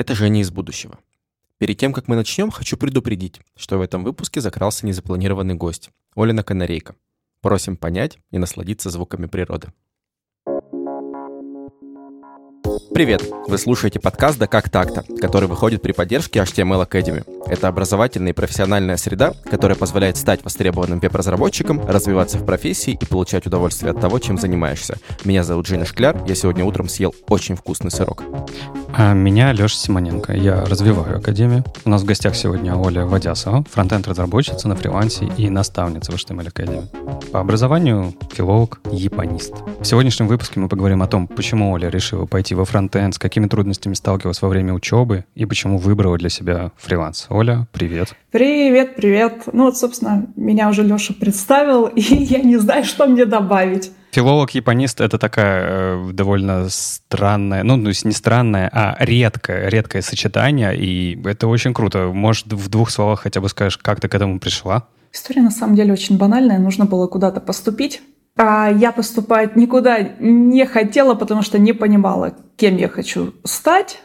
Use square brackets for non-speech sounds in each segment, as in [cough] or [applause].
Это Женя из будущего. Перед тем, как мы начнем, хочу предупредить, что в этом выпуске закрался незапланированный гость – Олина Канарейка. Просим понять и насладиться звуками природы. Привет! Вы слушаете подкаст «Да как так-то», который выходит при поддержке HTML Academy. Это образовательная и профессиональная среда, которая позволяет стать востребованным веб-разработчиком, развиваться в профессии и получать удовольствие от того, чем занимаешься. Меня зовут Женя Шкляр, я сегодня утром съел очень вкусный сырок. А меня Леша Симоненко, я развиваю Академию. У нас в гостях сегодня Оля Водясова, фронтенд-разработчица на фрилансе и наставница в HTML Академии. По образованию филолог, японист. В сегодняшнем выпуске мы поговорим о том, почему Оля решила пойти во фронтенд, с какими трудностями сталкивалась во время учебы и почему выбрала для себя фриланс. Оля, привет. Привет, привет. Ну вот, собственно, меня уже Леша представил, [laughs] и я не знаю, что мне добавить. Филолог-японист — это такая э, довольно странная, ну, то есть не странная, а редкое, редкое сочетание, и это очень круто. Может, в двух словах хотя бы скажешь, как ты к этому пришла? История на самом деле очень банальная. Нужно было куда-то поступить. А я поступать никуда не хотела, потому что не понимала, кем я хочу стать.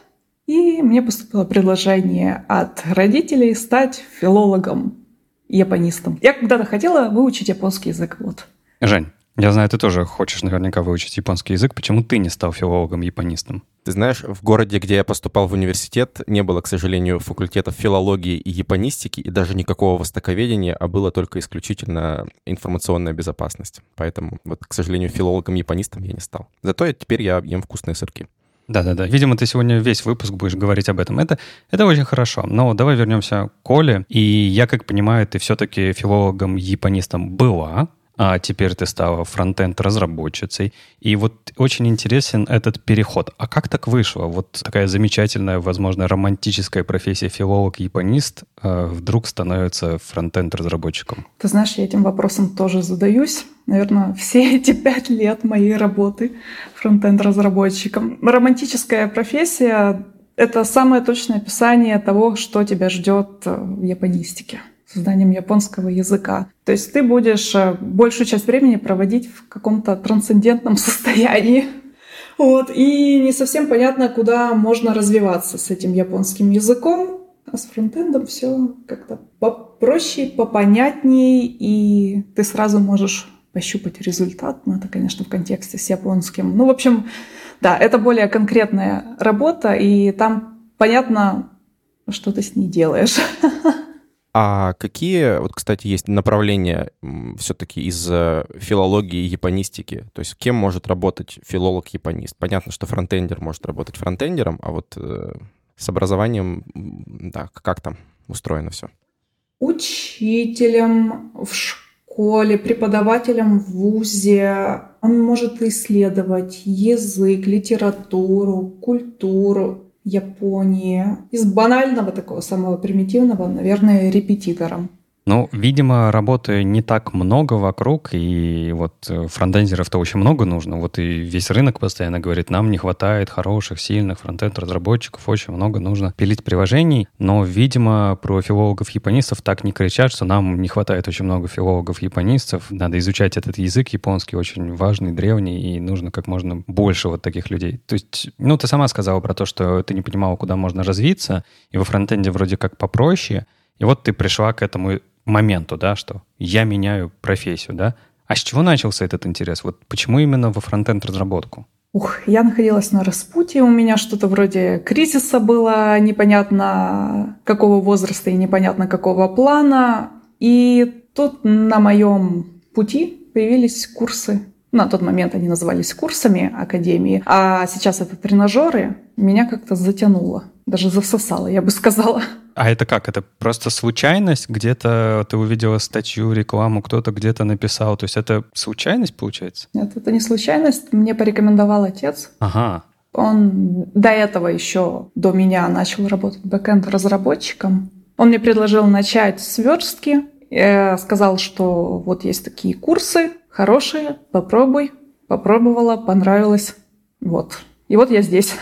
И мне поступило предложение от родителей стать филологом, японистом. Я когда-то хотела выучить японский язык. Вот. Жень, я знаю, ты тоже хочешь наверняка выучить японский язык. Почему ты не стал филологом-японистом? Ты знаешь, в городе, где я поступал в университет, не было, к сожалению, факультетов филологии и японистики, и даже никакого востоковедения, а было только исключительно информационная безопасность. Поэтому, вот, к сожалению, филологом-японистом я не стал. Зато я, теперь я ем вкусные сырки. Да-да-да. Видимо, ты сегодня весь выпуск будешь говорить об этом. Это, это очень хорошо. Но давай вернемся к Коле. И я, как понимаю, ты все-таки филологом-японистом была, а теперь ты стала фронтенд-разработчицей. И вот очень интересен этот переход. А как так вышло? Вот такая замечательная, возможно, романтическая профессия филолог-японист э, вдруг становится фронтенд-разработчиком. Ты знаешь, я этим вопросом тоже задаюсь. Наверное, все эти пять лет моей работы фронтенд-разработчиком. Романтическая профессия — это самое точное описание того, что тебя ждет в японистике созданием японского языка. То есть ты будешь э, большую часть времени проводить в каком-то трансцендентном [laughs] состоянии. Вот. И не совсем понятно, куда можно развиваться с этим японским языком. А с фронтендом все как-то попроще, попонятнее, и ты сразу можешь пощупать результат. Ну, это, конечно, в контексте с японским. Ну, в общем, да, это более конкретная работа, и там понятно, что ты с ней делаешь. [laughs] А какие, вот, кстати, есть направления все-таки из э, филологии и японистики? То есть кем может работать филолог-японист? Понятно, что фронтендер может работать фронтендером, а вот э, с образованием, да, как там устроено все? Учителем в школе, преподавателем в ВУЗе. Он может исследовать язык, литературу, культуру, Японии. Из банального такого самого примитивного, наверное, репетитором. Ну, видимо, работы не так много вокруг, и вот э, фронтендеров-то очень много нужно. Вот и весь рынок постоянно говорит, нам не хватает хороших, сильных фронтенд-разработчиков, очень много нужно пилить приложений. Но, видимо, про филологов-японистов так не кричат, что нам не хватает очень много филологов-японистов. Надо изучать этот язык японский, очень важный, древний, и нужно как можно больше вот таких людей. То есть, ну, ты сама сказала про то, что ты не понимала, куда можно развиться, и во фронтенде вроде как попроще, и вот ты пришла к этому моменту, да, что я меняю профессию, да. А с чего начался этот интерес? Вот почему именно во фронтенд разработку? Ух, я находилась на распутье, у меня что-то вроде кризиса было, непонятно какого возраста и непонятно какого плана. И тут на моем пути появились курсы. На тот момент они назывались курсами Академии, а сейчас это тренажеры. Меня как-то затянуло, даже засосало, я бы сказала. А это как? Это просто случайность? Где-то ты увидела статью, рекламу, кто-то где-то написал. То есть это случайность получается? Нет, это не случайность. Мне порекомендовал отец. Ага. Он до этого еще, до меня, начал работать бэкэнд-разработчиком. Он мне предложил начать с верстки. Я сказал, что вот есть такие курсы, хорошие, попробуй. Попробовала, понравилось. Вот. И вот я здесь.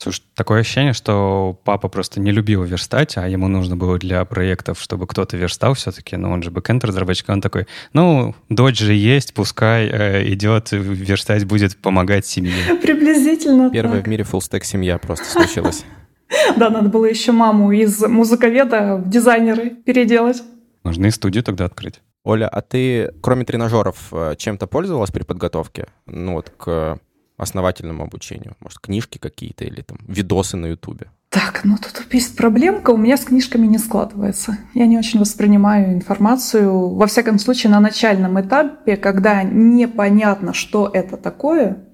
Слушай, такое ощущение, что папа просто не любил верстать, а ему нужно было для проектов, чтобы кто-то верстал все-таки, но он же бэкэнд разработчик, он такой, ну, дочь же есть, пускай э, идет верстать, будет помогать семье. [laughs] Приблизительно Первая так. в мире фуллстек семья просто случилась. [laughs] Да, надо было еще маму из музыковеда в дизайнеры переделать. Можно и студию тогда открыть. Оля, а ты, кроме тренажеров, э, чем-то пользовалась при подготовке? Ну вот к основательному обучению? Может, книжки какие-то или там видосы на Ютубе? Так, ну тут есть проблемка. У меня с книжками не складывается. Я не очень воспринимаю информацию, во всяком случае, на начальном этапе, когда непонятно, что это такое.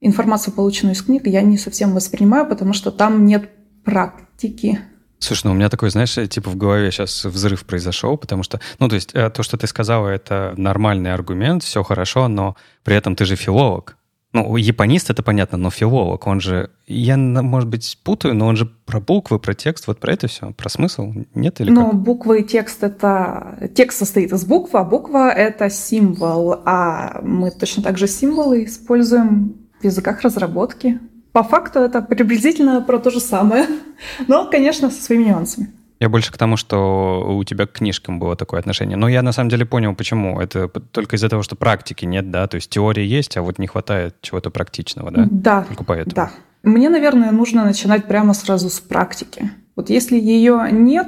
Информацию, полученную из книг, я не совсем воспринимаю, потому что там нет практики. Слушай, ну у меня такой, знаешь, типа в голове сейчас взрыв произошел, потому что, ну то есть э, то, что ты сказала, это нормальный аргумент, все хорошо, но при этом ты же филолог. Ну, японист это понятно, но филолог, он же, я, может быть, путаю, но он же про буквы, про текст, вот про это все, про смысл, нет или Ну, буквы и текст это... Текст состоит из букв, а буква это символ, а мы точно так же символы используем в языках разработки. По факту это приблизительно про то же самое, [laughs] но, конечно, со своими нюансами. Я больше к тому, что у тебя к книжкам было такое отношение. Но я на самом деле понял, почему. Это только из-за того, что практики нет, да? То есть теория есть, а вот не хватает чего-то практичного, да? Да. Только поэтому. Да. Мне, наверное, нужно начинать прямо сразу с практики. Вот если ее нет,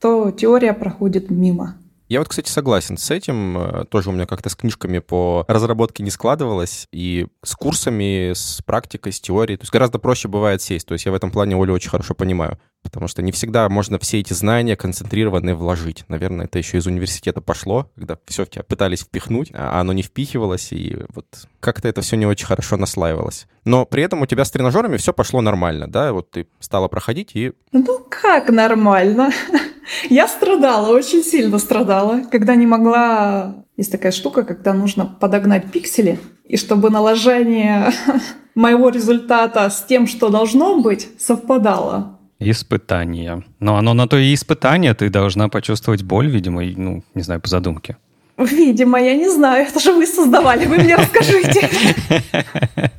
то теория проходит мимо. Я вот, кстати, согласен с этим. Тоже у меня как-то с книжками по разработке не складывалось. И с курсами, с практикой, с теорией. То есть гораздо проще бывает сесть. То есть я в этом плане Олю очень хорошо понимаю. Потому что не всегда можно все эти знания концентрированные вложить. Наверное, это еще из университета пошло, когда все в тебя пытались впихнуть, а оно не впихивалось, и вот как-то это все не очень хорошо наслаивалось. Но при этом у тебя с тренажерами все пошло нормально, да? Вот ты стала проходить и... Ну как нормально? [laughs] Я страдала, очень сильно страдала, когда не могла... Есть такая штука, когда нужно подогнать пиксели, и чтобы наложение [laughs] моего результата с тем, что должно быть, совпадало. Испытание. Но оно на то и испытание, ты должна почувствовать боль, видимо, и, ну, не знаю, по задумке. Видимо, я не знаю, это же вы создавали, вы мне расскажите. [laughs]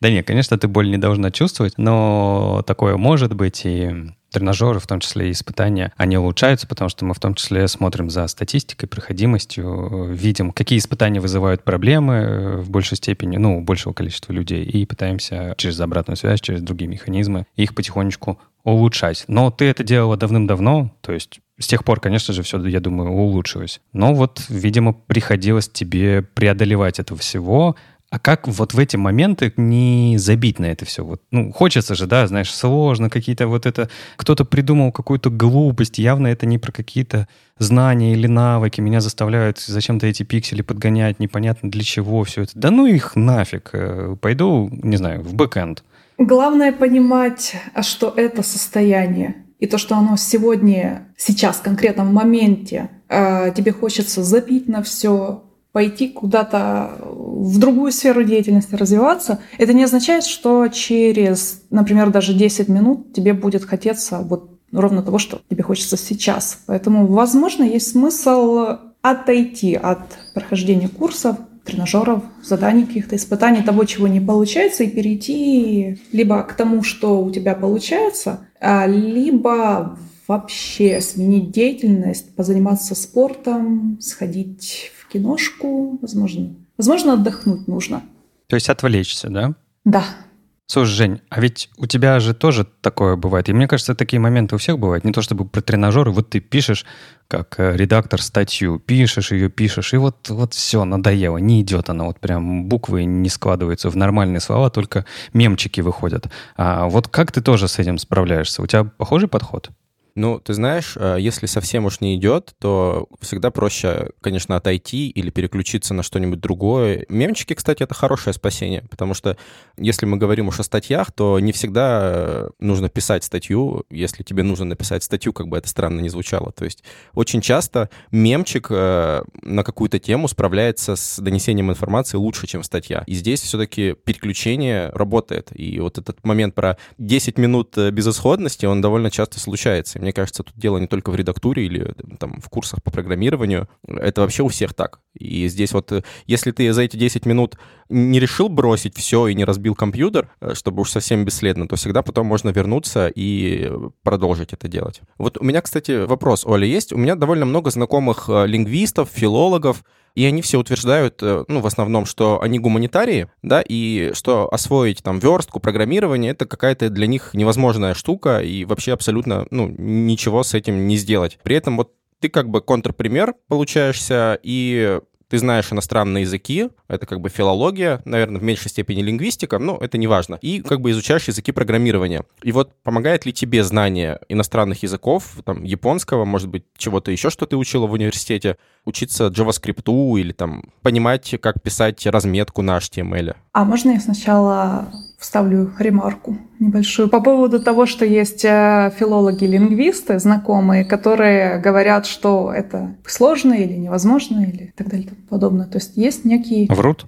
Да нет, конечно, ты боль не должна чувствовать, но такое может быть, и тренажеры, в том числе и испытания, они улучшаются, потому что мы в том числе смотрим за статистикой, проходимостью, видим, какие испытания вызывают проблемы э, в большей степени, ну, большего количества людей, и пытаемся через обратную связь, через другие механизмы их потихонечку улучшать. Но ты это делала давным-давно, то есть с тех пор, конечно же, все, я думаю, улучшилось. Но вот, видимо, приходилось тебе преодолевать этого всего, а как вот в эти моменты не забить на это все? Вот, ну, хочется же, да, знаешь, сложно какие-то вот это... Кто-то придумал какую-то глупость, явно это не про какие-то знания или навыки. Меня заставляют зачем-то эти пиксели подгонять, непонятно для чего все это. Да ну их нафиг. Э, пойду, не знаю, в бэкэнд. Главное понимать, а что это состояние. И то, что оно сегодня, сейчас, конкретно в моменте, э, тебе хочется забить на все, пойти куда-то в другую сферу деятельности развиваться, это не означает, что через, например, даже 10 минут тебе будет хотеться вот ровно того, что тебе хочется сейчас. Поэтому, возможно, есть смысл отойти от прохождения курсов, тренажеров, заданий каких-то, испытаний того, чего не получается, и перейти либо к тому, что у тебя получается, а, либо вообще сменить деятельность, позаниматься спортом, сходить в киношку, возможно. Возможно, отдохнуть нужно. То есть отвлечься, да? Да. Слушай, Жень, а ведь у тебя же тоже такое бывает. И мне кажется, такие моменты у всех бывают. Не то чтобы про тренажеры. Вот ты пишешь, как э, редактор, статью. Пишешь ее, пишешь. И вот, вот все, надоело. Не идет она. Вот прям буквы не складываются в нормальные слова, только мемчики выходят. А вот как ты тоже с этим справляешься? У тебя похожий подход? Ну, ты знаешь, э, если совсем уж не идет, то всегда проще, конечно, отойти или переключиться на что-нибудь другое. Мемчики, кстати, это хорошее спасение, потому что если мы говорим уж о статьях, то не всегда э, нужно писать статью, если тебе нужно написать статью, как бы это странно не звучало. То есть очень часто мемчик э, на какую-то тему справляется с донесением информации лучше, чем статья. И здесь все-таки переключение работает. И вот этот момент про 10 минут безысходности, он довольно часто случается. Мне кажется, тут дело не только в редактуре или там в курсах по программированию. Это вообще у всех так. И здесь вот, э, если ты за эти 10 минут не решил бросить все и не разбил компьютер, э, чтобы уж совсем бесследно, то всегда потом можно вернуться и продолжить это делать. Вот у меня, кстати, вопрос, Оля, есть? У меня довольно много знакомых э, лингвистов, филологов, и они все утверждают, э, ну, в основном, что они гуманитарии, да, и что освоить там верстку, программирование, это какая-то для них невозможная штука, и вообще абсолютно, ну, ничего с этим не сделать. При этом вот ты как бы контрпример получаешься, и ты знаешь иностранные языки, это как бы филология, наверное, в меньшей степени лингвистика, но это не важно. И как бы изучаешь языки программирования. И вот помогает ли тебе знание иностранных языков, там, японского, может быть, чего-то еще, что ты учила в университете, учиться JavaScript или там понимать, как писать разметку на HTML? А можно я сначала вставлю ремарку небольшую по поводу того, что есть э, филологи-лингвисты, знакомые, которые говорят, что это сложно или невозможно или так далее и тому подобное. То есть есть некие... Врут?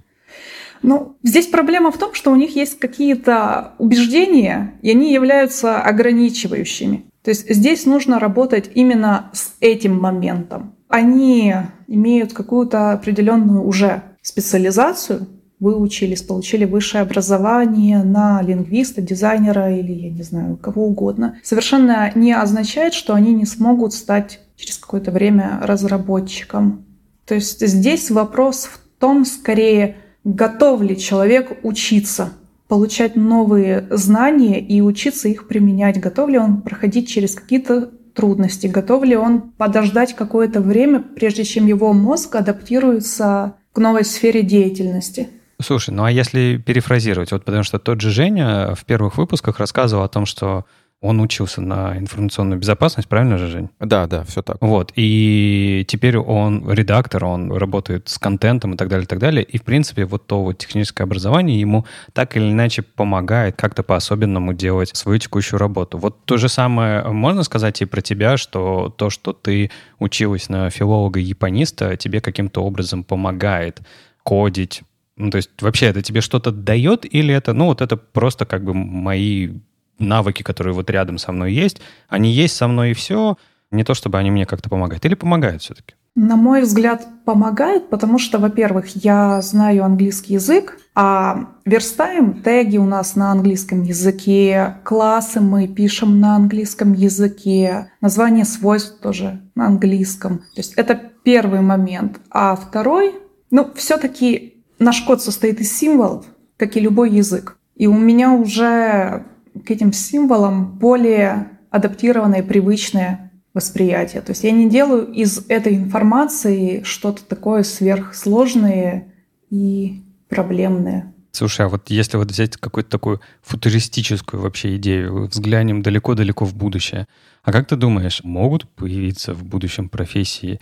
Ну, здесь проблема в том, что у них есть какие-то убеждения, и они являются ограничивающими. То есть здесь нужно работать именно с этим моментом. Они имеют какую-то определенную уже специализацию, выучились, получили высшее образование на лингвиста, дизайнера или, я не знаю, кого угодно, совершенно не означает, что они не смогут стать через какое-то время разработчиком. То есть здесь вопрос в том, скорее, готов ли человек учиться, получать новые знания и учиться их применять, готов ли он проходить через какие-то трудности, готов ли он подождать какое-то время, прежде чем его мозг адаптируется к новой сфере деятельности. Слушай, ну а если перефразировать, вот потому что тот же Женя в первых выпусках рассказывал о том, что он учился на информационную безопасность, правильно же, Жень? Да, да, все так. Вот. И теперь он редактор, он работает с контентом и так далее, и так далее. И, в принципе, вот то вот техническое образование ему так или иначе помогает как-то по-особенному делать свою текущую работу. Вот то же самое можно сказать и про тебя, что то, что ты училась на филолога-япониста, тебе каким-то образом помогает кодить, ну, то есть вообще это тебе что-то дает или это, ну, вот это просто как бы мои навыки, которые вот рядом со мной есть, они есть со мной и все, не то чтобы они мне как-то помогают. Или помогают все-таки? На мой взгляд, помогает, потому что, во-первых, я знаю английский язык, а верстаем теги у нас на английском языке, классы мы пишем на английском языке, название свойств тоже на английском. То есть это первый момент. А второй, ну, все-таки Наш код состоит из символов, как и любой язык. И у меня уже к этим символам более адаптированное, привычное восприятие. То есть я не делаю из этой информации что-то такое сверхсложное и проблемное. Слушай, а вот если вот взять какую-то такую футуристическую вообще идею, взглянем далеко-далеко в будущее, а как ты думаешь, могут появиться в будущем профессии,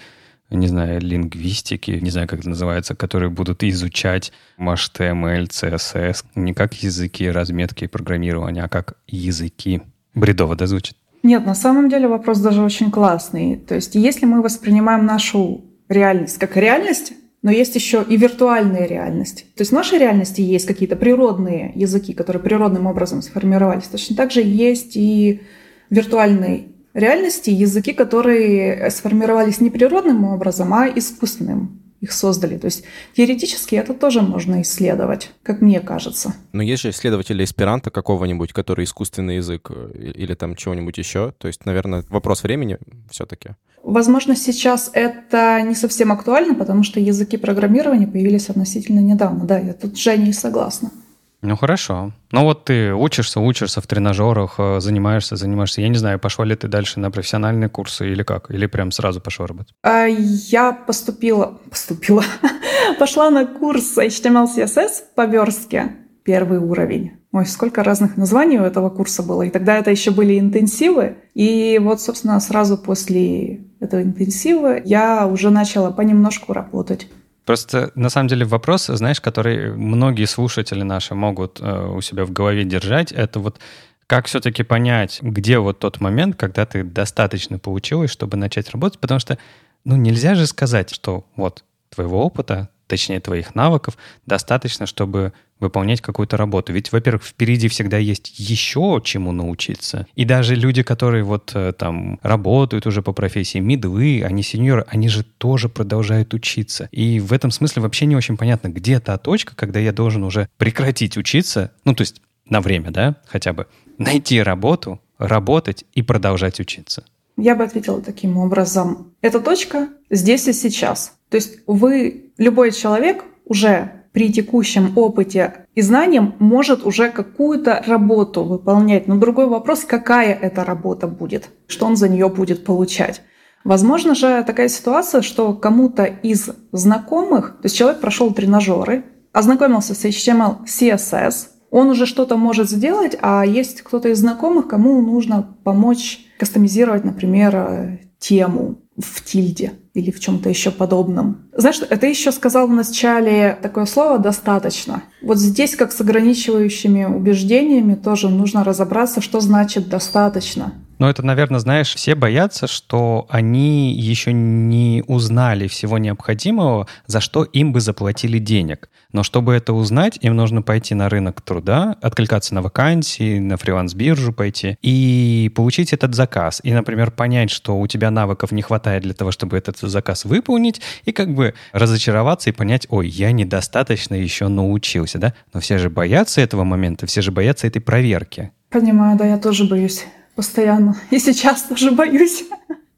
не знаю, лингвистики, не знаю, как это называется, которые будут изучать HTML, CSS не как языки разметки и программирования, а как языки. Бредово, да, звучит? Нет, на самом деле вопрос даже очень классный. То есть если мы воспринимаем нашу реальность как реальность, но есть еще и виртуальные реальности. То есть в нашей реальности есть какие-то природные языки, которые природным образом сформировались. Точно так же есть и виртуальный реальности языки, которые сформировались не природным образом, а искусственным их создали. То есть теоретически это тоже можно исследовать, как мне кажется. Но есть же исследователи эсперанто какого-нибудь, который искусственный язык э, или там чего-нибудь еще. То есть, наверное, вопрос времени все-таки. Возможно, сейчас это не совсем актуально, потому что языки программирования появились относительно недавно. Да, я тут с Женей согласна. Ну хорошо. Ну вот ты учишься, учишься в тренажерах, э, занимаешься, занимаешься. Я не знаю, пошла ли ты дальше на профессиональные курсы или как? Или прям сразу пошла работать? А, я поступила, поступила, [laughs] пошла на курс HTML, CSS по верстке, первый уровень. Ой, сколько разных названий у этого курса было. И тогда это еще были интенсивы. И вот, собственно, сразу после этого интенсива я уже начала понемножку работать. Просто на самом деле вопрос, знаешь, который многие слушатели наши могут э, у себя в голове держать, это вот как все-таки понять, где вот тот момент, когда ты достаточно получилось, чтобы начать работать, потому что, ну, нельзя же сказать, что вот твоего опыта, точнее, твоих навыков достаточно, чтобы выполнять какую-то работу. Ведь, во-первых, впереди всегда есть еще чему научиться. И даже люди, которые вот э, там работают уже по профессии, мидлы, они сеньоры, они же тоже продолжают учиться. И в этом смысле вообще не очень понятно, где та точка, когда я должен уже прекратить учиться, ну, то есть на время, да, хотя бы, найти работу, работать и продолжать учиться. Я бы ответила таким образом. Эта точка здесь и сейчас. То есть вы, любой человек уже при текущем опыте и знаниям может уже какую-то работу выполнять. Но другой вопрос, какая эта работа будет, что он за нее будет получать. Возможно же такая ситуация, что кому-то из знакомых, то есть человек прошел тренажеры, ознакомился с HTML, CSS, он уже что-то может сделать, а есть кто-то из знакомых, кому нужно помочь кастомизировать, например, тему в тильде или в чем-то еще подобном. Знаешь, это еще сказал в начале такое слово «достаточно». Вот здесь, как с ограничивающими убеждениями, тоже нужно разобраться, что значит «достаточно». Но это, наверное, знаешь, все боятся, что они еще не узнали всего необходимого, за что им бы заплатили денег. Но чтобы это узнать, им нужно пойти на рынок труда, откликаться на вакансии, на фриланс-биржу пойти и получить этот заказ. И, например, понять, что у тебя навыков не хватает для того, чтобы этот заказ выполнить, и как бы разочароваться и понять, ой, я недостаточно еще научился, да? Но все же боятся этого момента, все же боятся этой проверки. Понимаю, да, я тоже боюсь постоянно. И сейчас тоже боюсь.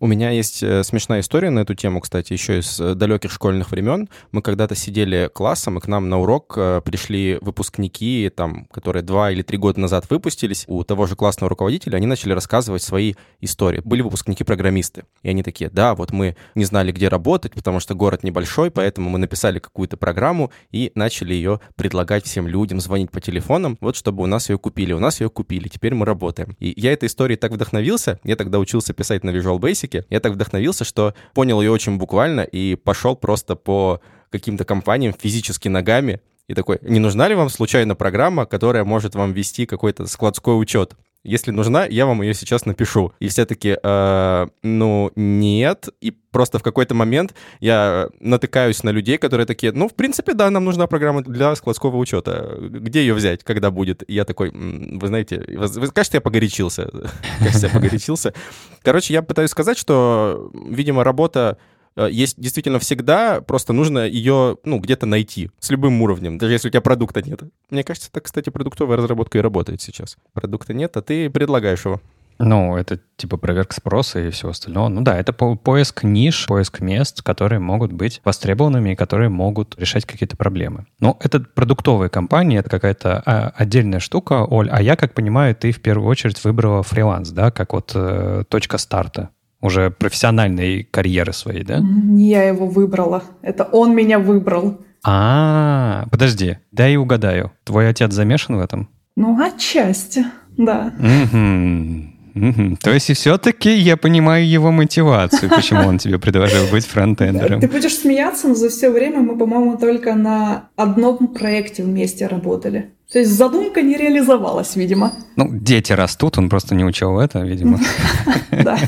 У меня есть э, смешная история на эту тему, кстати, еще из э, далеких школьных времен. Мы когда-то сидели классом, и к нам на урок э, пришли выпускники, там, которые два или три года назад выпустились у того же классного руководителя, они начали рассказывать свои истории. Были выпускники-программисты. И они такие, да, вот мы не знали, где работать, потому что город небольшой, поэтому мы написали какую-то программу и начали ее предлагать всем людям, звонить по телефонам, вот чтобы у нас ее купили. У нас ее купили, теперь мы работаем. И я этой историей так вдохновился, я тогда учился писать на Visual Basic, языке. Я так вдохновился, что понял ее очень буквально и пошел просто по каким-то компаниям физически ногами, и такой, не нужна ли вам случайно программа, которая может вам вести какой-то складской учет? Если нужна, я вам ее сейчас напишу. И все таки э, ну, нет. И просто в какой-то момент я натыкаюсь на людей, которые такие, ну, в принципе, да, нам нужна программа для складского учета. Где ее взять, когда будет? И я такой, вы знаете, вы, кажется, я погорячился. [laughs] Кажется, я погорячился. Короче, я пытаюсь сказать, что, видимо, работа есть действительно всегда, просто нужно ее, ну, где-то найти с любым уровнем, даже если у тебя продукта нет. Мне кажется, так, кстати, продуктовая разработка и работает сейчас. Продукта нет, а ты предлагаешь его. Ну, это типа проверка спроса и всего остального. Ну да, это по поиск ниш, поиск мест, которые могут быть востребованными и которые могут решать какие-то проблемы. Но это продуктовые компании, это какая-то а, отдельная штука, Оль. А я, как понимаю, ты в первую очередь выбрала фриланс, да, как вот э, точка старта уже профессиональной карьеры своей, да? Не я его выбрала. Это он меня выбрал. А, подожди, дай угадаю. Твой отец замешан в этом? Ну, отчасти, да. Угу. То есть все-таки я понимаю его мотивацию, почему он тебе предложил быть фронтендером. Ты будешь смеяться, но за все время мы, по-моему, только на одном проекте вместе работали. То есть задумка не реализовалась, видимо. Ну, дети растут, он просто не учил это, видимо. [laughs] Да.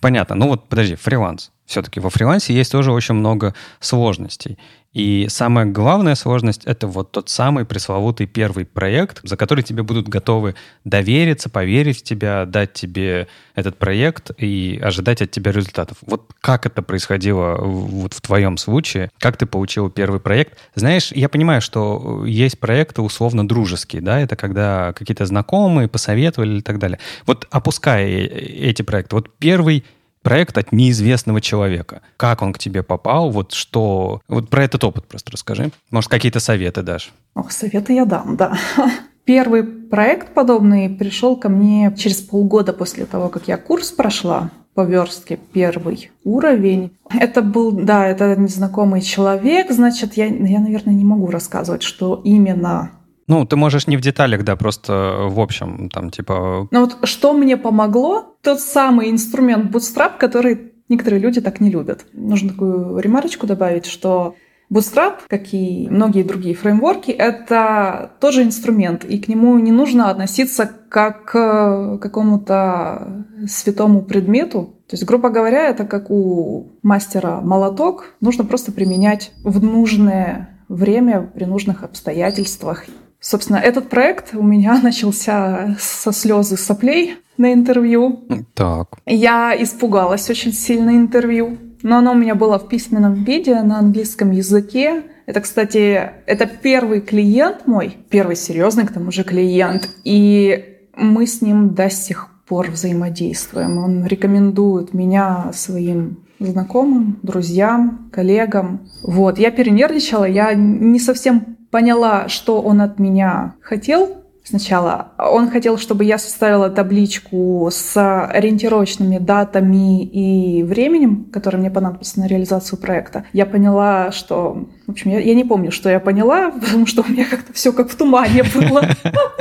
Понятно. Ну вот, подожди, фриланс. Все-таки во фрилансе есть тоже очень много сложностей. И самая главная сложность — это вот тот самый пресловутый первый проект, за который тебе будут готовы довериться, поверить в тебя, дать тебе этот проект и ожидать от тебя результатов. Вот как это происходило вот в твоем случае? Как ты получил первый проект? Знаешь, я понимаю, что есть проекты условно дружеские, да, это когда какие-то знакомые посоветовали и так далее. Вот опуская эти проекты, вот первый проект от неизвестного человека. Как он к тебе попал? Вот что... Вот про этот опыт просто расскажи. Может, какие-то советы дашь? Ох, советы я дам, да. [laughs] Первый проект подобный пришел ко мне через полгода после того, как я курс прошла по верстке первый уровень. Это был, да, это незнакомый человек, значит, я, я, наверное, не могу рассказывать, что именно ну, ты можешь не в деталях, да, просто в общем, там, типа... Ну вот что мне помогло? Тот самый инструмент Bootstrap, который некоторые люди так не любят. Нужно такую ремарочку добавить, что Bootstrap, как и многие другие фреймворки, это тоже инструмент, и к нему не нужно относиться как к какому-то святому предмету. То есть, грубо говоря, это как у мастера молоток, нужно просто применять в нужное время, при нужных обстоятельствах Собственно, этот проект у меня [laughs] начался со слезы соплей на интервью. Так. Я испугалась очень сильно интервью, но оно у меня было в письменном виде на английском языке. Это, кстати, это первый клиент мой, первый серьезный к тому же клиент, и мы с ним до сих пор взаимодействуем. Он рекомендует меня своим знакомым, друзьям, коллегам. Вот, я перенервничала, я не совсем поняла, что он от меня хотел, сначала. Он хотел, чтобы я составила табличку с ориентировочными датами и временем, которое мне понадобится на реализацию проекта. Я поняла, что... В общем, я, я не помню, что я поняла, [laughs] потому что у меня как-то все как в тумане было.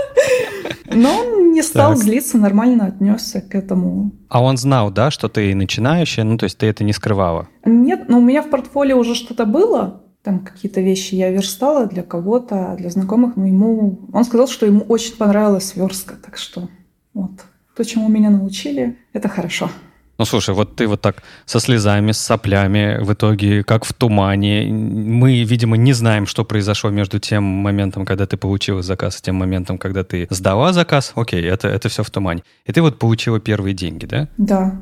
[laughs] Но он не стал злиться, нормально отнесся к этому. А он знал, да, что ты начинающая, ну то есть ты это не скрывала? Нет, но у меня в портфолио уже что-то было, там какие-то вещи я верстала для кого-то, для знакомых, но ему... Он сказал, что ему очень понравилась верстка, так что вот. То, чему меня научили, это хорошо. Ну, слушай, вот ты вот так со слезами, с соплями, в итоге как в тумане. Мы, видимо, не знаем, что произошло между тем моментом, когда ты получила заказ, и тем моментом, когда ты сдала заказ. Окей, это, это все в тумане. И ты вот получила первые деньги, да? Да.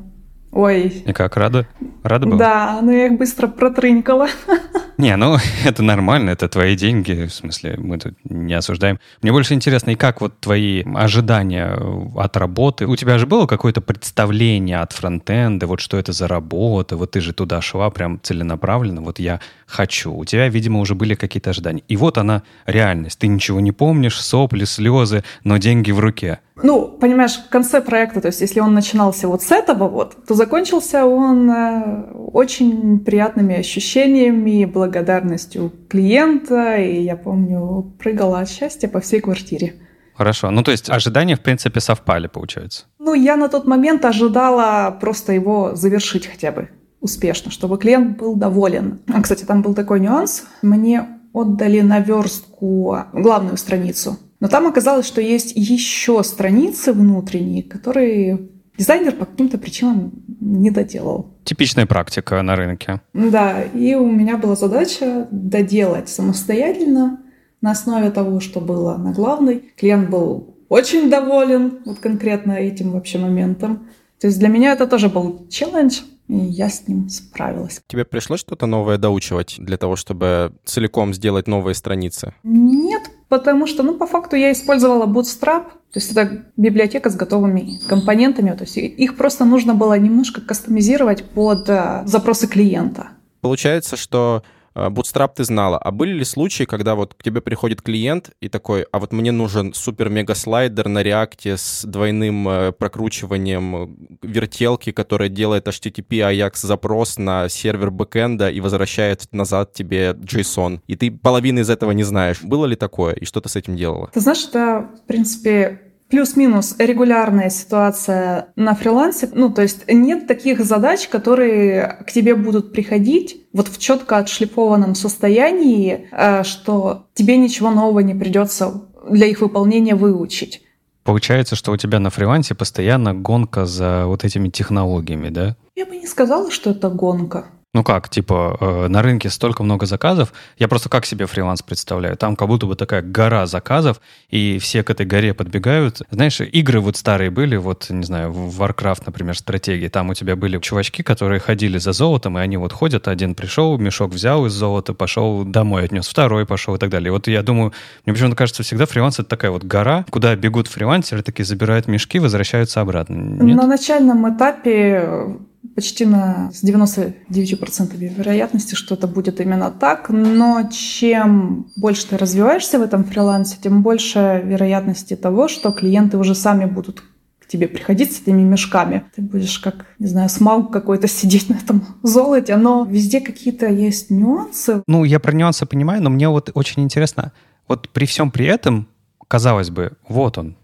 Ой. И как, рада? Рада была? Да, но я их быстро протрынькала. [laughs] Не, ну [laughs] это нормально, это твои деньги, в смысле мы тут не осуждаем. Мне больше интересно, и как вот твои ожидания от работы? У тебя же было какое-то представление от фронтенда, вот что это за работа, вот ты же туда шла прям целенаправленно, вот я хочу. У тебя, видимо, уже были какие-то ожидания. И вот она реальность. Ты ничего не помнишь, сопли, слезы, но деньги в руке. Ну, понимаешь, в конце проекта, то есть если он начинался вот с этого вот, то закончился он э, очень приятными ощущениями, благодарностью клиента, и я помню, прыгала от счастья по всей квартире. Хорошо. Ну, то есть ожидания, в принципе, совпали, получается? Ну, я на тот момент ожидала просто его завершить хотя бы успешно, чтобы клиент был доволен. А, кстати, там был такой нюанс. Мне отдали на верстку главную страницу но там оказалось, что есть еще страницы внутренние, которые дизайнер по каким-то причинам не доделал. Типичная практика на рынке. Да, и у меня была задача доделать самостоятельно на основе того, что было на главной. Клиент был очень доволен вот конкретно этим вообще моментом. То есть для меня это тоже был челлендж, и я с ним справилась. Тебе пришлось что-то новое доучивать для того, чтобы целиком сделать новые страницы? Нет, потому что, ну, по факту я использовала Bootstrap, то есть это библиотека с готовыми компонентами, то есть их просто нужно было немножко кастомизировать под э, запросы клиента. Получается, что Bootstrap ты знала. А были ли случаи, когда вот к тебе приходит клиент и такой, а вот мне нужен супер-мега-слайдер на реакте с двойным э, прокручиванием э, вертелки, которая делает HTTP AJAX запрос на сервер бэкэнда и возвращает назад тебе JSON. И ты половины из этого не знаешь. Было ли такое? И что ты с этим делала? Ты знаешь, это, в принципе, плюс-минус регулярная ситуация на фрилансе. Ну, то есть нет таких задач, которые к тебе будут приходить вот в четко отшлифованном состоянии, э, что тебе ничего нового не придется для их выполнения выучить. Получается, что у тебя на фрилансе постоянно гонка за вот этими технологиями, да? Я бы не сказала, что это гонка. Ну как, типа, э, на рынке столько много заказов, я просто как себе фриланс представляю, там как будто бы такая гора заказов, и все к этой горе подбегают. Знаешь, игры вот старые были, вот, не знаю, в Warcraft, например, стратегии, там у тебя были чувачки, которые ходили за золотом, и они вот ходят, один пришел, мешок взял из золота, пошел домой отнес, второй пошел и так далее. вот я думаю, мне почему-то кажется, всегда фриланс это такая вот гора, куда бегут фрилансеры, такие забирают мешки, возвращаются обратно. Нет? На начальном этапе почти на с 99% вероятности, что это будет именно так. Но чем больше ты развиваешься в этом фрилансе, тем больше вероятности того, что клиенты уже сами будут к тебе приходить с этими мешками. Ты будешь как, не знаю, смауг какой-то [laughs] сидеть на этом золоте, но везде какие-то есть нюансы. Ну, я про нюансы понимаю, но мне вот очень интересно, вот при всем при этом, казалось бы, вот он,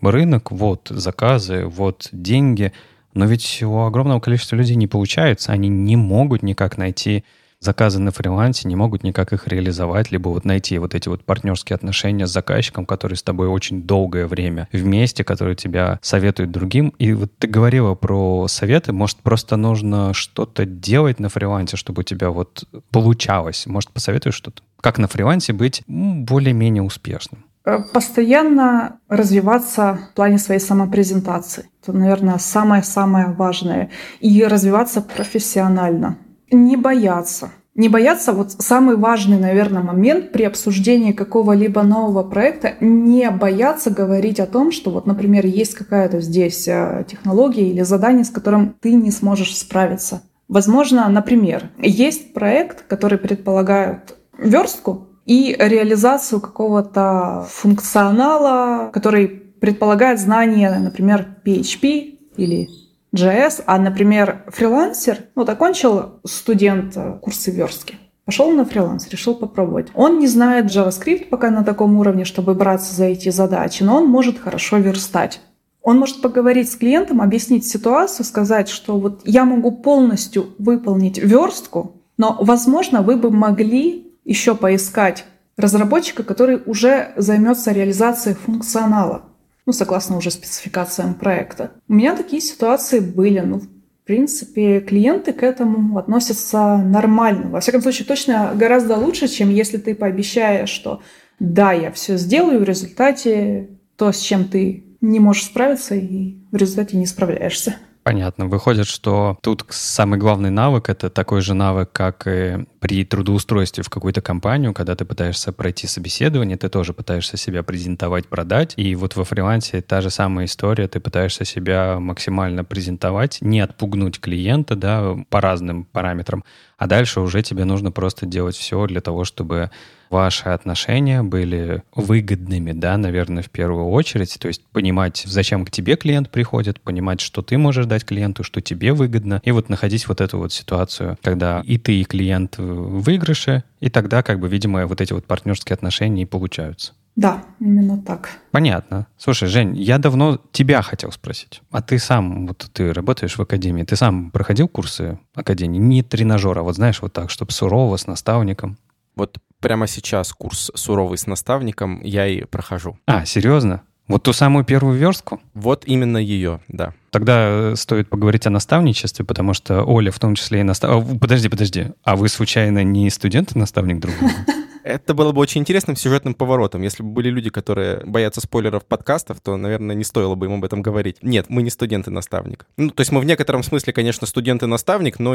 рынок, вот заказы, вот деньги – но ведь у огромного количества людей не получается, они не могут никак найти заказы на фрилансе, не могут никак их реализовать, либо вот найти вот эти вот партнерские отношения с заказчиком, который с тобой очень долгое время вместе, который тебя советует другим. И вот ты говорила про советы, может, просто нужно что-то делать на фрилансе, чтобы у тебя вот получалось. Может, посоветуешь что-то? Как на фрилансе быть более-менее успешным? Э, постоянно развиваться в плане своей самопрезентации. Это, наверное, самое-самое важное. И развиваться профессионально. Не бояться. Не бояться, вот самый важный, наверное, момент при обсуждении какого-либо нового проекта, не бояться говорить о том, что вот, например, есть какая-то здесь э, технология или задание, с которым ты не сможешь справиться. Возможно, например, есть проект, который предполагает верстку и реализацию какого-то функционала, который предполагает знание, например, PHP или JS, а, например, фрилансер, вот окончил студент э, курсы верстки, пошел на фриланс, решил попробовать. Он не знает JavaScript пока на таком уровне, чтобы браться за эти задачи, но он может хорошо верстать. Он может поговорить с клиентом, объяснить ситуацию, сказать, что вот я могу полностью выполнить верстку, но, возможно, вы бы могли еще поискать разработчика, который уже займется реализацией функционала ну, согласно уже спецификациям проекта. У меня такие ситуации были, ну, в принципе, клиенты к этому относятся нормально. Во всяком случае, точно гораздо лучше, чем если ты пообещаешь, что да, я все сделаю, в результате то, с чем ты не можешь справиться, и в результате не справляешься. Понятно. Выходит, что тут самый главный навык — это такой же навык, как и при трудоустройстве в какую-то компанию, когда ты пытаешься пройти собеседование, ты тоже пытаешься себя презентовать, продать. И вот во фрилансе та же самая история, ты пытаешься себя максимально презентовать, не отпугнуть клиента, да, по разным параметрам, а дальше уже тебе нужно просто делать все для того, чтобы ваши отношения были выгодными, да, наверное, в первую очередь. То есть понимать, зачем к тебе клиент приходит, понимать, что ты можешь дать клиенту, что тебе выгодно, и вот находить вот эту вот ситуацию, когда и ты, и клиент в выигрыше, и тогда, как бы, видимо, вот эти вот партнерские отношения и получаются. Да, именно так. Понятно. Слушай, Жень, я давно тебя хотел спросить. А ты сам, вот ты работаешь в академии, ты сам проходил курсы академии? Не тренажера, вот знаешь, вот так, чтобы сурово, с наставником? Вот прямо сейчас курс «Суровый с наставником» я и прохожу. А, серьезно? Вот ту самую первую верстку? Вот именно ее, да. Тогда э, стоит поговорить о наставничестве, потому что Оля в том числе и настав... Подожди, подожди. А вы случайно не студент и наставник друг друга? Это было бы очень интересным сюжетным поворотом. Если бы были люди, которые боятся спойлеров подкастов, то, наверное, не стоило бы им об этом говорить. Нет, мы не студенты-наставник. Ну, то есть мы в некотором смысле, конечно, студенты-наставник, но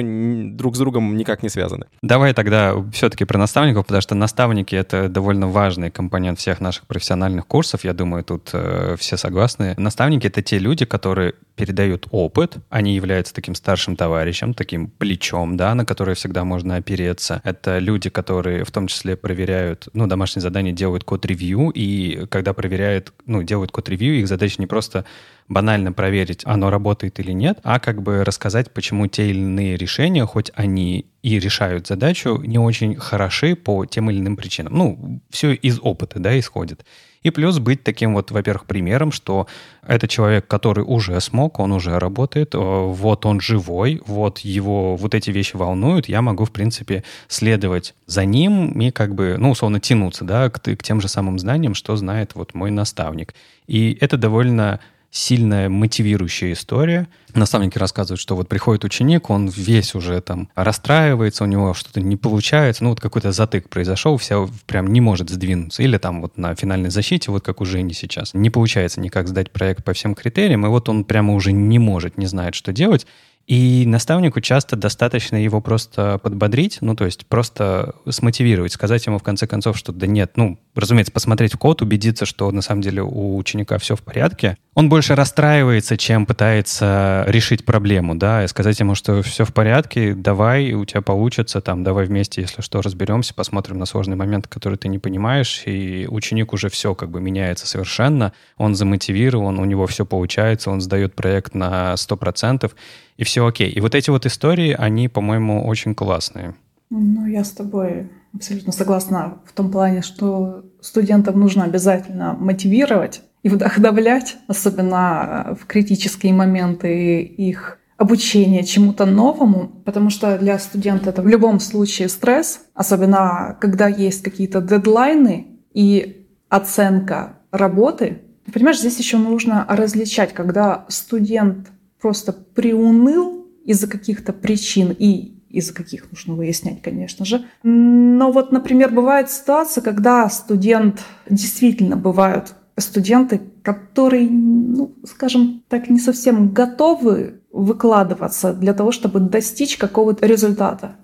друг с другом никак не связаны. Давай тогда все-таки про наставников, потому что наставники — это довольно важный компонент всех наших профессиональных курсов. Я думаю, тут э, все согласны. Наставники — это те люди, которые передают опыт, они являются таким старшим товарищем, таким плечом, да, на которое всегда можно опереться. Это люди, которые в том числе проверяют, ну, домашние задания делают код-ревью, и когда проверяют, ну, делают код-ревью, их задача не просто банально проверить, оно работает или нет, а как бы рассказать, почему те или иные решения, хоть они и решают задачу, не очень хороши по тем или иным причинам. Ну, все из опыта, да, исходит. И плюс быть таким вот, во-первых, примером, что это человек, который уже смог, он уже работает, э, вот он живой, вот его вот эти вещи волнуют, я могу, в принципе, следовать за ним и как бы, ну, условно, тянуться, да, к, к тем же самым знаниям, что знает вот мой наставник. И это довольно сильная мотивирующая история. Наставники рассказывают, что вот приходит ученик, он весь уже там расстраивается, у него что-то не получается, ну вот какой-то затык произошел, вся прям не может сдвинуться. Или там вот на финальной защите, вот как у Жени сейчас, не получается никак сдать проект по всем критериям, и вот он прямо уже не может, не знает, что делать. И наставнику часто достаточно его просто подбодрить, ну, то есть просто смотивировать, сказать ему в конце концов, что да нет, ну, разумеется, посмотреть в код, убедиться, что на самом деле у ученика все в порядке. Он больше расстраивается, чем пытается решить проблему, да, и сказать ему, что все в порядке, давай, у тебя получится, там, давай вместе, если что, разберемся, посмотрим на сложный момент, который ты не понимаешь, и ученик уже все как бы меняется совершенно, он замотивирован, у него все получается, он сдает проект на 100%, и все окей. И вот эти вот истории, они, по-моему, очень классные. Ну, я с тобой абсолютно согласна в том плане, что студентов нужно обязательно мотивировать и вдохновлять, особенно в критические моменты их обучения чему-то новому, потому что для студента это в любом случае стресс, особенно когда есть какие-то дедлайны и оценка работы. Понимаешь, здесь еще нужно различать, когда студент просто приуныл из-за каких-то причин и из-за каких нужно выяснять, конечно же. Но вот, например, бывает ситуация, когда студент, действительно бывают студенты, которые, ну, скажем так, не совсем готовы выкладываться для того, чтобы достичь какого-то результата.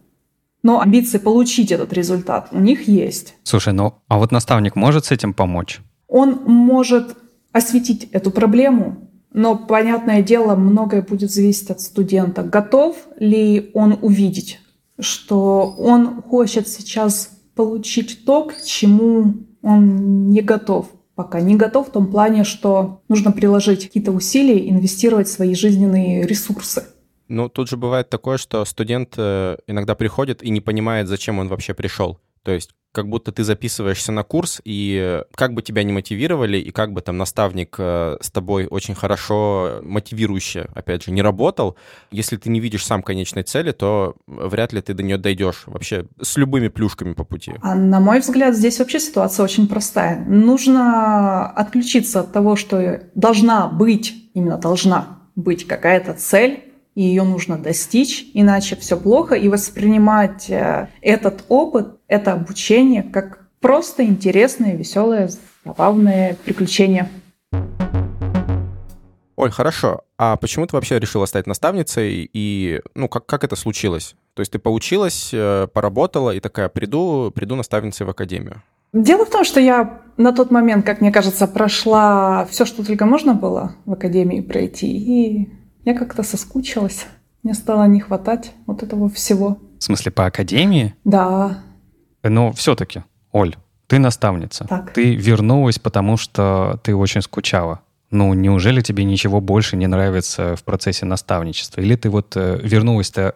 Но амбиции получить этот результат у них есть. Слушай, ну а вот наставник может с этим помочь? Он может осветить эту проблему, но, понятное дело, многое будет зависеть от студента. Готов ли он увидеть, что он хочет сейчас получить то, к чему он не готов пока. Не готов в том плане, что нужно приложить какие-то усилия, инвестировать свои жизненные ресурсы. Ну, тут же бывает такое, что студент э, иногда приходит и не понимает, зачем он вообще пришел. То есть как будто ты записываешься на курс, и как бы тебя не мотивировали, и как бы там наставник э, с тобой очень хорошо мотивирующе, опять же, не работал, если ты не видишь сам конечной цели, то вряд ли ты до нее дойдешь вообще с любыми плюшками по пути. А на мой взгляд, здесь вообще ситуация очень простая. Нужно отключиться от того, что должна быть, именно должна быть какая-то цель, и ее нужно достичь, иначе все плохо, и воспринимать э, этот опыт, это обучение как просто интересное, веселое, забавное приключение. Оль, хорошо. А почему ты вообще решила стать наставницей и ну как как это случилось? То есть ты поучилась, э, поработала и такая приду приду наставницей в академию. Дело в том, что я на тот момент, как мне кажется, прошла все, что только можно было в академии пройти, и я как-то соскучилась. Мне стало не хватать вот этого всего. В смысле, по академии? Да. Но все-таки, Оль, ты наставница. Так. Ты вернулась, потому что ты очень скучала. Ну, неужели тебе ничего больше не нравится в процессе наставничества? Или ты вот э, вернулась-то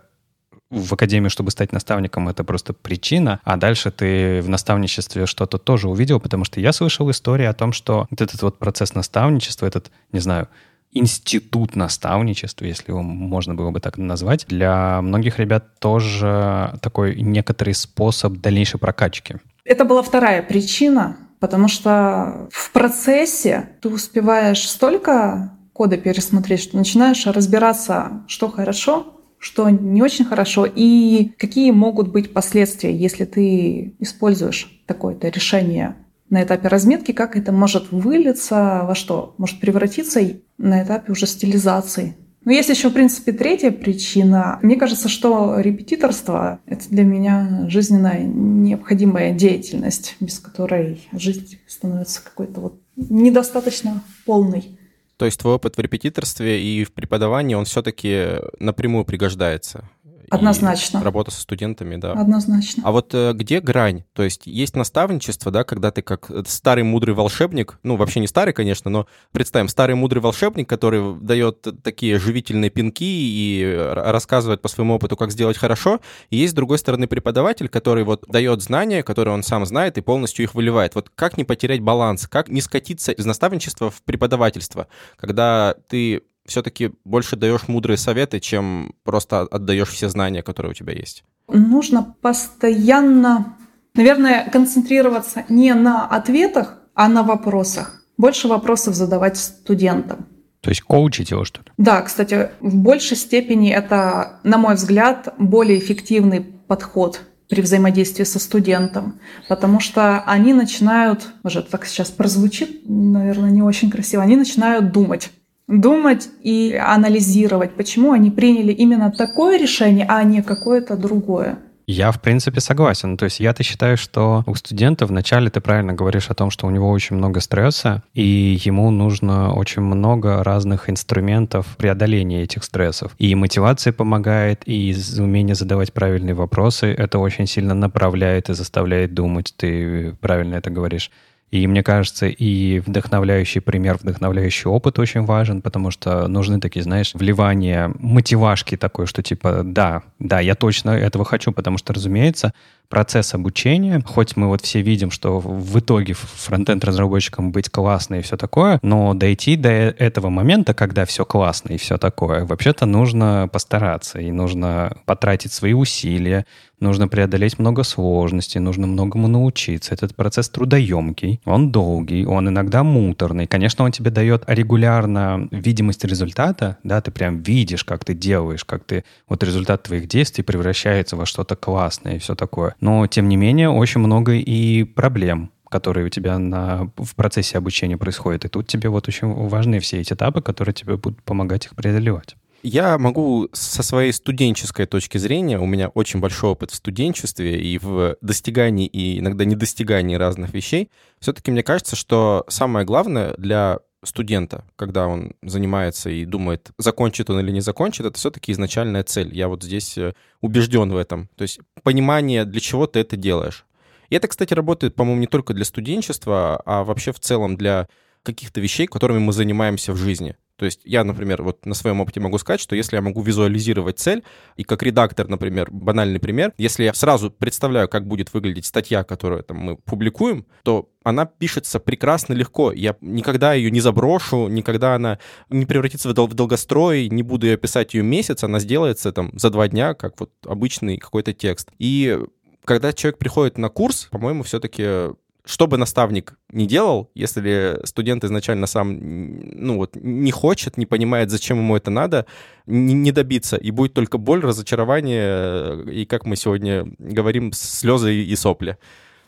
в академию, чтобы стать наставником, это просто причина, а дальше ты в наставничестве что-то тоже увидел, потому что я слышал истории о том, что вот этот вот процесс наставничества, этот, не знаю, институт наставничества, если его можно было бы так назвать, для многих ребят тоже такой некоторый способ дальнейшей прокачки. Это была вторая причина, потому что в процессе ты успеваешь столько кода пересмотреть, что начинаешь разбираться, что хорошо, что не очень хорошо и какие могут быть последствия, если ты используешь такое-то решение на этапе разметки, как это может вылиться во что? Может превратиться на этапе уже стилизации. Но есть еще, в принципе, третья причина. Мне кажется, что репетиторство — это для меня жизненная необходимая деятельность, без которой жизнь становится какой-то вот недостаточно полной. То есть твой опыт в репетиторстве и в преподавании, он все-таки напрямую пригождается? Однозначно. Работа со студентами, да. Однозначно. А вот э, где грань? То есть есть наставничество, да, когда ты как э, старый мудрый волшебник, ну, вообще не старый, конечно, но представим, старый мудрый волшебник, который дает такие живительные пинки и э, рассказывает по своему опыту, как сделать хорошо. И есть, с другой стороны, преподаватель, который вот дает знания, которые он сам знает и полностью их выливает. Вот как не потерять баланс, как не скатиться из наставничества в преподавательство, когда ты все-таки больше даешь мудрые советы, чем просто отдаешь все знания, которые у тебя есть? Нужно постоянно, наверное, концентрироваться не на ответах, а на вопросах. Больше вопросов задавать студентам. То есть коучить его, что ли? Да, кстати, в большей степени это, на мой взгляд, более эффективный подход при взаимодействии со студентом, потому что они начинают, уже так сейчас прозвучит, наверное, не очень красиво, они начинают думать думать и анализировать, почему они приняли именно такое решение, а не какое-то другое. Я, в принципе, согласен. То есть я-то считаю, что у студента вначале ты правильно говоришь о том, что у него очень много стресса, и ему нужно очень много разных инструментов преодоления этих стрессов. И мотивация помогает, и умение задавать правильные вопросы это очень сильно направляет и заставляет думать. Ты правильно это говоришь. И мне кажется, и вдохновляющий пример, вдохновляющий опыт очень важен, потому что нужны такие, знаешь, вливания, мотивашки такой, что типа, да, да, я точно этого хочу, потому что, разумеется, процесс обучения, хоть мы вот все видим, что в итоге фронтенд-разработчикам быть классно и все такое, но дойти до этого момента, когда все классно и все такое, вообще-то нужно постараться, и нужно потратить свои усилия, нужно преодолеть много сложностей, нужно многому научиться. Этот процесс трудоемкий, он долгий, он иногда муторный. Конечно, он тебе дает регулярно видимость результата, да, ты прям видишь, как ты делаешь, как ты, вот результат твоих действий превращается во что-то классное и все такое. Но, тем не менее, очень много и проблем которые у тебя на, в процессе обучения происходят. И тут тебе вот очень важны все эти этапы, которые тебе будут помогать их преодолевать. Я могу со своей студенческой точки зрения, у меня очень большой опыт в студенчестве и в достигании и иногда недостигании разных вещей, все-таки мне кажется, что самое главное для студента, когда он занимается и думает, закончит он или не закончит, это все-таки изначальная цель. Я вот здесь э, убежден в этом. То есть понимание, для чего ты это делаешь. И это, кстати, работает, по-моему, не только для студенчества, а вообще в целом для каких-то вещей, которыми мы занимаемся в жизни. То есть я, например, вот на своем опыте могу сказать, что если я могу визуализировать цель, и как редактор, например, банальный пример, если я сразу представляю, как будет выглядеть статья, которую там, мы публикуем, то она пишется прекрасно легко. Я никогда ее не заброшу, никогда она не превратится в, дол- в долгострой, не буду ее писать ее месяц, она сделается там за два дня, как вот обычный какой-то текст. И когда человек приходит на курс, по-моему, все-таки что бы наставник не делал, если студент изначально сам ну вот, не хочет, не понимает, зачем ему это надо, не, не добиться. И будет только боль, разочарование, и, как мы сегодня говорим, слезы и сопли.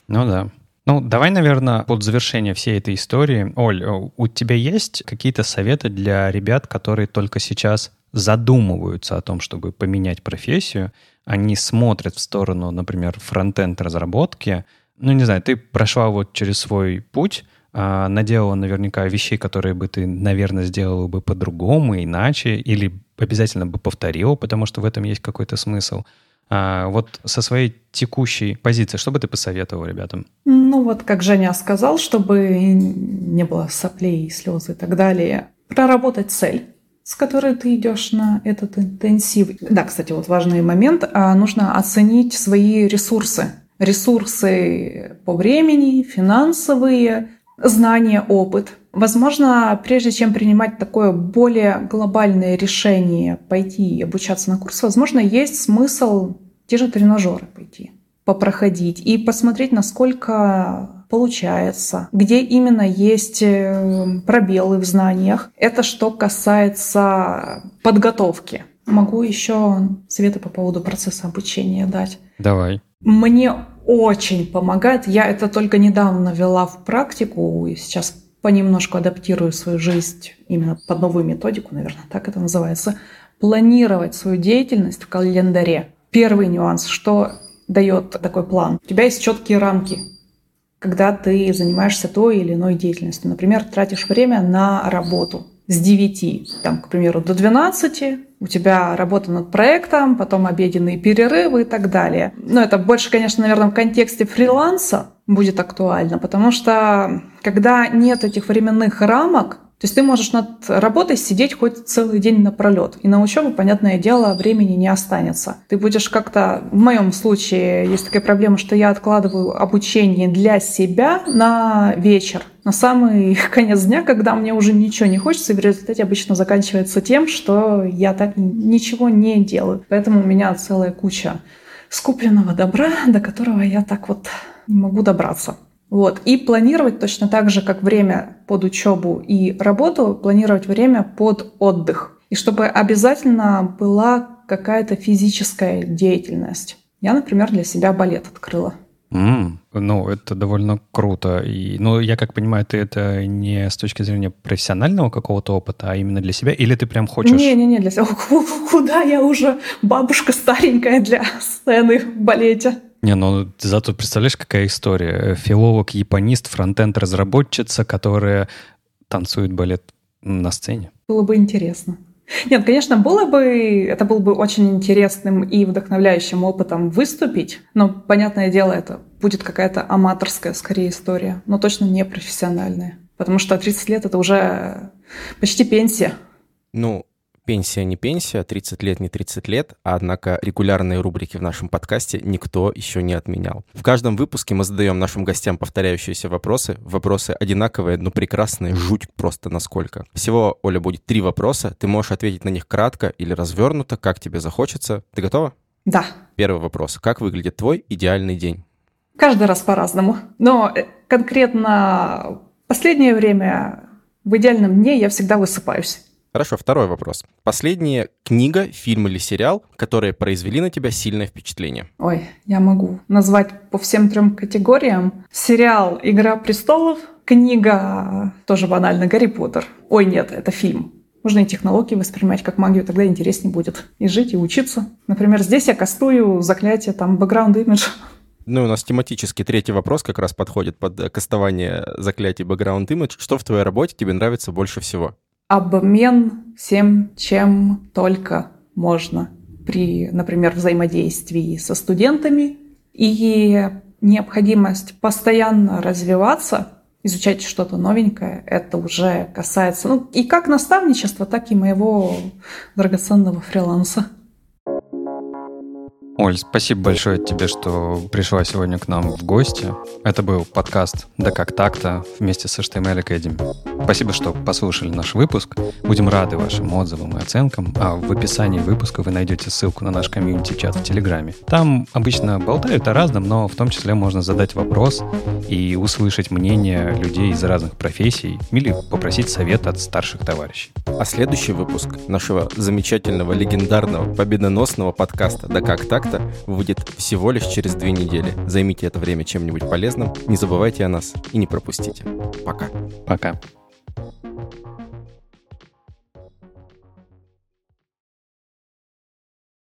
Ну да. Ну, давай, наверное, под завершение всей этой истории. Оль, у тебя есть какие-то советы для ребят, которые только сейчас задумываются о том, чтобы поменять профессию, они смотрят в сторону, например, фронтенд разработки, ну, не знаю, ты прошла вот через свой путь, а, наделала наверняка вещей, которые бы ты, наверное, сделала бы по-другому, иначе, или обязательно бы повторила, потому что в этом есть какой-то смысл. А вот со своей текущей позиции, что бы ты посоветовал ребятам? Ну вот, как Женя сказал, чтобы не было соплей, слез и так далее, проработать цель с которой ты идешь на этот интенсив. Да, кстати, вот важный момент. А, нужно оценить свои ресурсы. Ресурсы по времени, финансовые, знания, опыт. Возможно, прежде чем принимать такое более глобальное решение пойти обучаться на курс, возможно, есть смысл те же тренажеры пойти, попроходить и посмотреть, насколько получается, где именно есть э, пробелы в знаниях. Это что касается подготовки. Могу еще советы по поводу процесса обучения дать. Давай. Мне очень помогает. Я это только недавно вела в практику и сейчас понемножку адаптирую свою жизнь именно под новую методику, наверное, так это называется. Планировать свою деятельность в календаре. Первый нюанс, что дает такой план. У тебя есть четкие рамки когда ты занимаешься той или иной деятельностью. Например, тратишь время на работу с 9, там, к примеру, до 12, у тебя работа над проектом, потом обеденные перерывы и так далее. Но это больше, конечно, наверное, в контексте фриланса будет актуально, потому что когда нет этих временных рамок, то есть ты можешь над работой сидеть хоть целый день напролет. И на учебу, понятное дело, времени не останется. Ты будешь как-то... В моем случае есть такая проблема, что я откладываю обучение для себя на вечер на самый [laughs] конец дня, когда мне уже ничего не хочется, и в результате обычно заканчивается тем, что я так ничего не делаю. Поэтому у меня целая куча скупленного добра, до которого я так вот не могу добраться. Вот. И планировать точно так же, как время под учебу и работу, планировать время под отдых. И чтобы обязательно была какая-то физическая деятельность. Я, например, для себя балет открыла. Mm, ну, это довольно круто. И, ну, я как понимаю, ты это не с точки зрения профессионального какого-то опыта, а именно для себя? Или ты прям хочешь... Не-не-не, для себя. [laughs] Куда я уже бабушка старенькая для сцены в балете? Не, ну зато представляешь, какая история. Филолог-японист, фронтенд-разработчица, которая танцует балет на сцене. Было бы интересно. Нет, конечно, было бы, это был бы очень интересным и вдохновляющим опытом выступить, но, понятное дело, это будет какая-то аматорская, скорее, история, но точно не профессиональная. Потому что 30 лет — это уже почти пенсия. Ну, Пенсия не пенсия, 30 лет не 30 лет, однако регулярные рубрики в нашем подкасте никто еще не отменял. В каждом выпуске мы задаем нашим гостям повторяющиеся вопросы. Вопросы одинаковые, но прекрасные, жуть просто насколько. Всего, Оля, будет три вопроса. Ты можешь ответить на них кратко или развернуто, как тебе захочется. Ты готова? Да. Первый вопрос. Как выглядит твой идеальный день? Каждый раз по-разному. Но э, конкретно последнее время в идеальном дне я всегда высыпаюсь. Хорошо, второй вопрос. Последняя книга, фильм или сериал, которые произвели на тебя сильное впечатление? Ой, я могу назвать по всем трем категориям. Сериал «Игра престолов», книга, тоже банально, «Гарри Поттер». Ой, нет, это фильм. Можно и технологии воспринимать как магию, тогда интереснее будет. И жить, и учиться. Например, здесь я кастую заклятие, там, бэкграунд имидж. Ну, у нас тематический третий вопрос как раз подходит под кастование заклятий бэкграунд имидж. Что в твоей работе тебе нравится больше всего? Обмен всем, чем только можно при, например, взаимодействии со студентами и необходимость постоянно развиваться, изучать что-то новенькое, это уже касается ну, и как наставничества, так и моего драгоценного фриланса. Оль, спасибо большое тебе, что пришла сегодня к нам в гости. Это был подкаст «Да как так-то» вместе с HTML Academy. Спасибо, что послушали наш выпуск. Будем рады вашим отзывам и оценкам. А в описании выпуска вы найдете ссылку на наш комьюнити-чат в Телеграме. Там обычно болтают о разном, но в том числе можно задать вопрос и услышать мнение людей из разных профессий или попросить совет от старших товарищей. А следующий выпуск нашего замечательного, легендарного, победоносного подкаста «Да как так так выйдет всего лишь через две недели. Займите это время чем-нибудь полезным, не забывайте о нас и не пропустите. Пока. Пока.